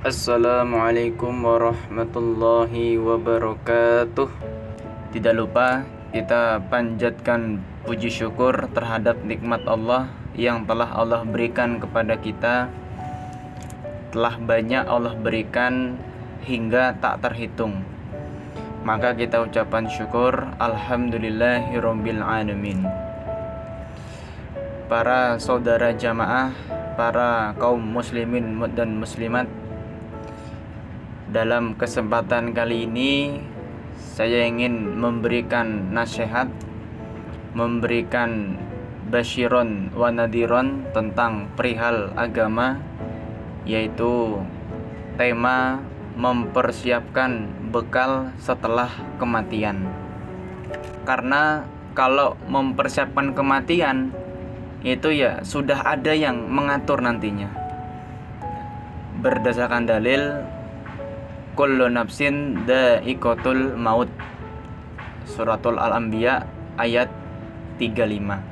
Assalamualaikum warahmatullahi wabarakatuh. Tidak lupa kita panjatkan puji syukur terhadap nikmat Allah yang telah Allah berikan kepada kita. Telah banyak Allah berikan hingga tak terhitung. Maka kita ucapan syukur. Alhamdulillahirabbil alamin. Para saudara jamaah para kaum muslimin dan muslimat dalam kesempatan kali ini saya ingin memberikan nasihat memberikan basyiron wa nadiron tentang perihal agama yaitu tema mempersiapkan bekal setelah kematian. Karena kalau mempersiapkan kematian itu ya sudah ada yang mengatur nantinya. Berdasarkan dalil kullu nafsin dha'iqatul maut. Suratul al-anbiya ayat 35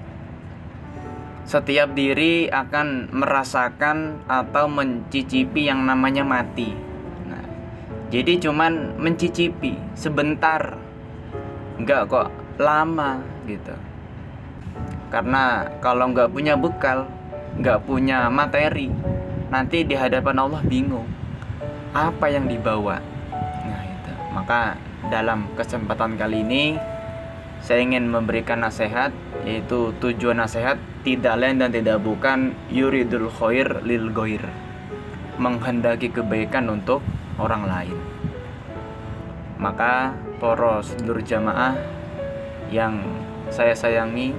setiap diri akan merasakan atau mencicipi yang namanya mati. Nah, jadi cuman mencicipi sebentar. Enggak kok lama gitu. Karena kalau nggak punya bekal nggak punya materi nanti di hadapan Allah bingung apa yang dibawa? Nah itu. Maka dalam kesempatan kali ini saya ingin memberikan nasihat yaitu tujuan nasihat tidak lain dan tidak bukan yuridul khair lil goir menghendaki kebaikan untuk orang lain. Maka poros seluruh jamaah yang saya sayangi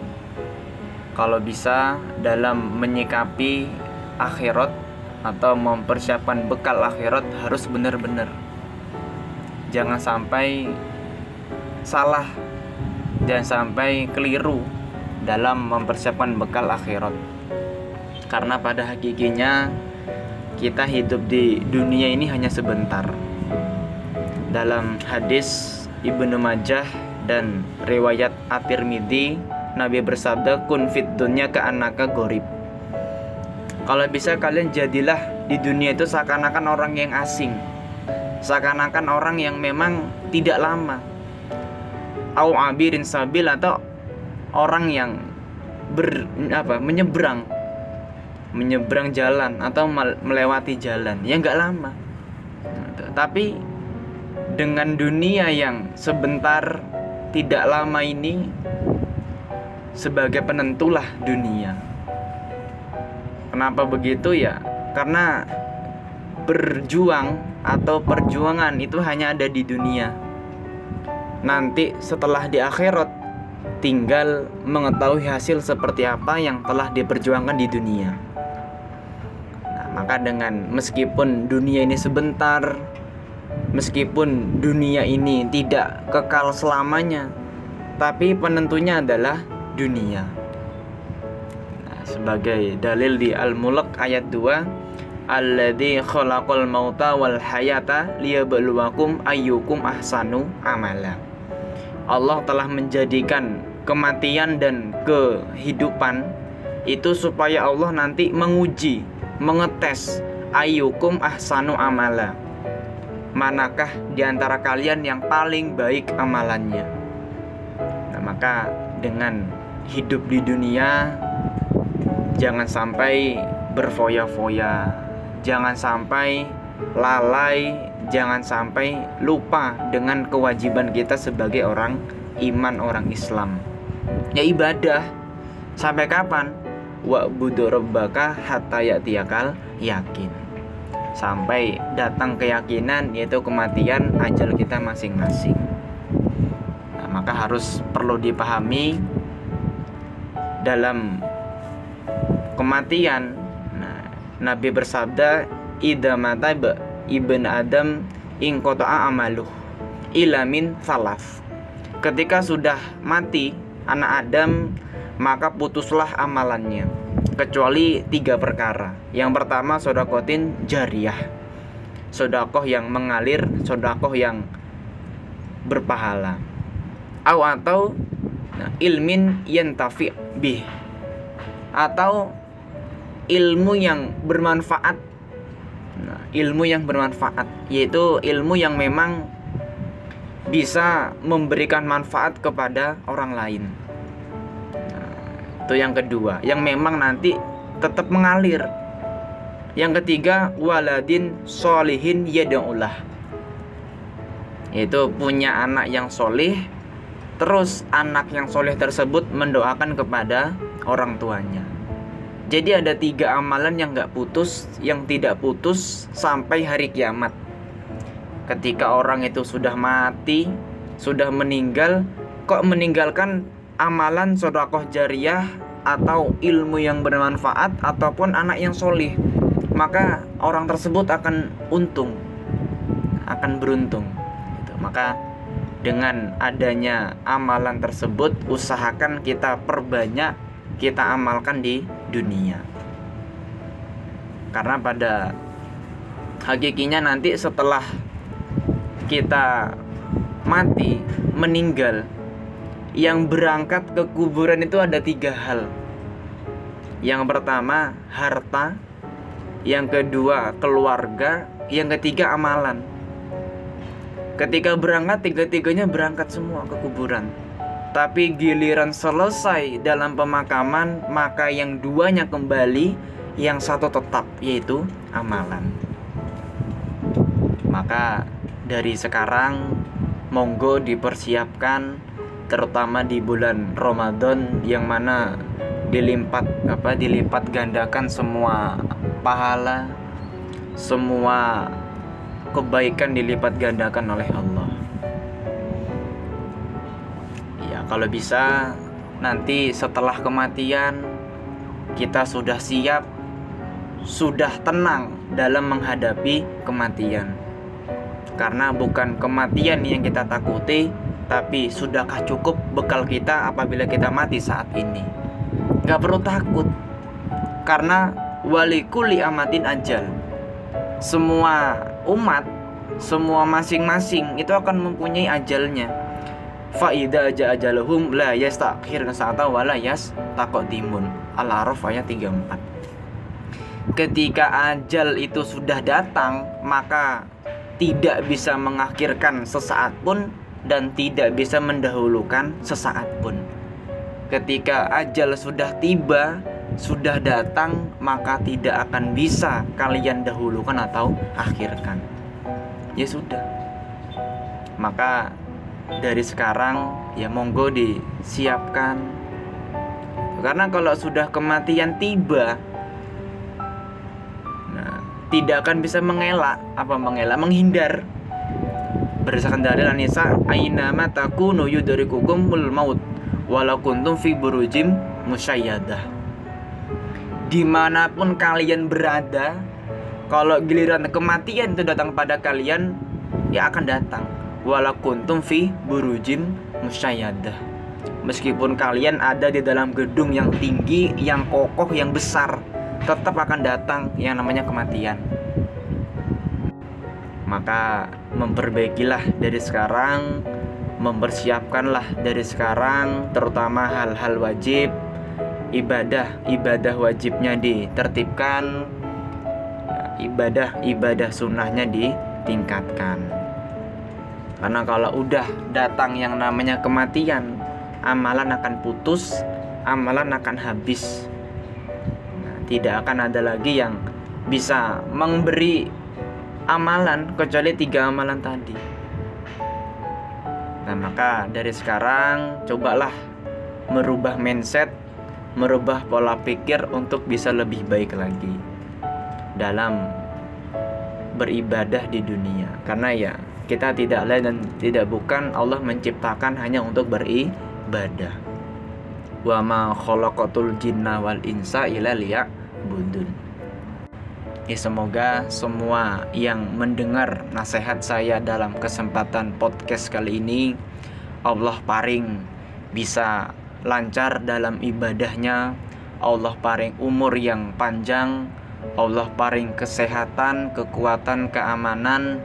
kalau bisa dalam menyikapi akhirat atau mempersiapkan bekal akhirat harus benar-benar. Jangan sampai salah dan sampai keliru dalam mempersiapkan bekal akhirat. Karena pada hakikinya kita hidup di dunia ini hanya sebentar. Dalam hadis Ibnu Majah dan riwayat At-Tirmidzi Nabi bersabda kun fit dunya ke anaka gorib kalau bisa kalian jadilah di dunia itu seakan-akan orang yang asing. Seakan-akan orang yang memang tidak lama. Au abirin sabil atau orang yang ber apa menyeberang. Menyeberang jalan atau melewati jalan. Ya nggak lama. Tapi dengan dunia yang sebentar tidak lama ini sebagai penentulah dunia. Kenapa begitu ya? Karena berjuang atau perjuangan itu hanya ada di dunia. Nanti setelah di akhirat tinggal mengetahui hasil seperti apa yang telah diperjuangkan di dunia. Nah, maka dengan meskipun dunia ini sebentar, meskipun dunia ini tidak kekal selamanya, tapi penentunya adalah dunia. Sebagai dalil di Al-Mulk ayat 2, Alladzi khalaqal mauta wal hayata liyabluwakum ayyukum ahsanu amala. Allah telah menjadikan kematian dan kehidupan itu supaya Allah nanti menguji, mengetes ayyukum ahsanu amala. Manakah di antara kalian yang paling baik amalannya? Nah, maka dengan hidup di dunia jangan sampai berfoya-foya. Jangan sampai lalai. Jangan sampai lupa dengan kewajiban kita sebagai orang iman orang Islam. Ya ibadah. Sampai kapan? Wa rabbaka hatta ya'tiyakal yakin. Sampai datang keyakinan yaitu kematian ajal kita masing-masing. Nah, maka harus perlu dipahami dalam kematian. Nah, Nabi bersabda idza mata ibn Adam in qata'a amaluh ilamin salaf. Ketika sudah mati anak Adam maka putuslah amalannya kecuali tiga perkara. Yang pertama sodakotin jariah sodakoh yang mengalir sodakoh yang berpahala. Atau nah, ilmin yantafi bih. Atau ilmu yang bermanfaat nah, ilmu yang bermanfaat, yaitu ilmu yang memang bisa memberikan manfaat kepada orang lain. Nah, itu yang kedua, yang memang nanti tetap mengalir. Yang ketiga, waladin solihin yadaulah. Yaitu punya anak yang solih, terus anak yang solih tersebut mendoakan kepada orang tuanya. Jadi ada tiga amalan yang gak putus, yang tidak putus sampai hari kiamat ketika orang itu sudah mati, sudah meninggal, kok meninggalkan amalan sodakoh jariah atau ilmu yang bermanfaat ataupun anak yang solih, maka orang tersebut akan untung, akan beruntung. Gitu. Maka dengan adanya amalan tersebut, usahakan kita perbanyak, kita amalkan di dunia. Karena pada hakikinya nanti setelah kita mati, meninggal, yang berangkat ke kuburan itu ada tiga hal. Yang pertama, harta. Yang kedua, keluarga. Yang ketiga, amalan. Ketika berangkat, tiga-tiganya berangkat semua ke kuburan. Tapi giliran selesai dalam pemakaman, maka yang duanya kembali, yang satu tetap, yaitu amalan. Maka dari sekarang monggo dipersiapkan terutama di bulan Ramadan yang mana dilipat apa dilipat gandakan semua pahala semua kebaikan dilipat gandakan oleh Allah. Kalau bisa nanti setelah kematian kita sudah siap sudah tenang dalam menghadapi kematian. Karena bukan kematian yang kita takuti tapi sudahkah cukup bekal kita apabila kita mati saat ini? Nggak perlu takut karena wali kuli amatin ajal. Semua umat semua masing-masing itu akan mempunyai ajalnya faida aja ajaluhum la yastakhir sa'ata wala yas timun al-araf ayat 34 ketika ajal itu sudah datang maka tidak bisa mengakhirkan sesaat pun dan tidak bisa mendahulukan sesaat pun. Ketika ajal sudah tiba, sudah datang, maka tidak akan bisa kalian dahulukan atau akhirkan. Ya sudah. Maka dari sekarang ya monggo disiapkan. Karena kalau sudah kematian tiba, tidak akan bisa mengelak. Apa mengelak? Menghindar. Berdasarkan dalil Anisa aina takunu yudrikukumul maut walau kuntum fi burujim musyayyadah di mana pun kalian berada kalau giliran kematian itu datang pada kalian ya akan datang walau kuntum fi burujim musyayyadah meskipun kalian ada di dalam gedung yang tinggi yang kokoh yang besar tetap akan datang yang namanya kematian. Maka memperbaikilah dari sekarang, mempersiapkanlah dari sekarang terutama hal-hal wajib ibadah ibadah wajibnya ditertibkan ibadah ibadah sunnahnya ditingkatkan karena kalau udah datang yang namanya kematian amalan akan putus amalan akan habis tidak akan ada lagi yang bisa memberi amalan kecuali tiga amalan tadi. Nah, maka dari sekarang cobalah merubah mindset, merubah pola pikir untuk bisa lebih baik lagi dalam beribadah di dunia. Karena ya, kita tidak lain dan tidak bukan Allah menciptakan hanya untuk beribadah. Wa ma khalaqatul jinna wal insa illa liya Budun. Ya semoga semua yang mendengar nasihat saya dalam kesempatan podcast kali ini Allah paring bisa lancar dalam ibadahnya Allah paring umur yang panjang Allah paring kesehatan, kekuatan, keamanan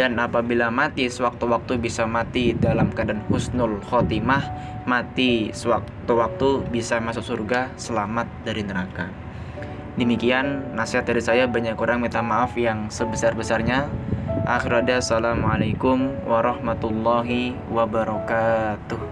dan apabila mati sewaktu-waktu bisa mati dalam keadaan husnul khotimah mati sewaktu-waktu bisa masuk surga selamat dari neraka Demikian nasihat dari saya banyak kurang minta maaf yang sebesar-besarnya. Akhirnya assalamualaikum warahmatullahi wabarakatuh.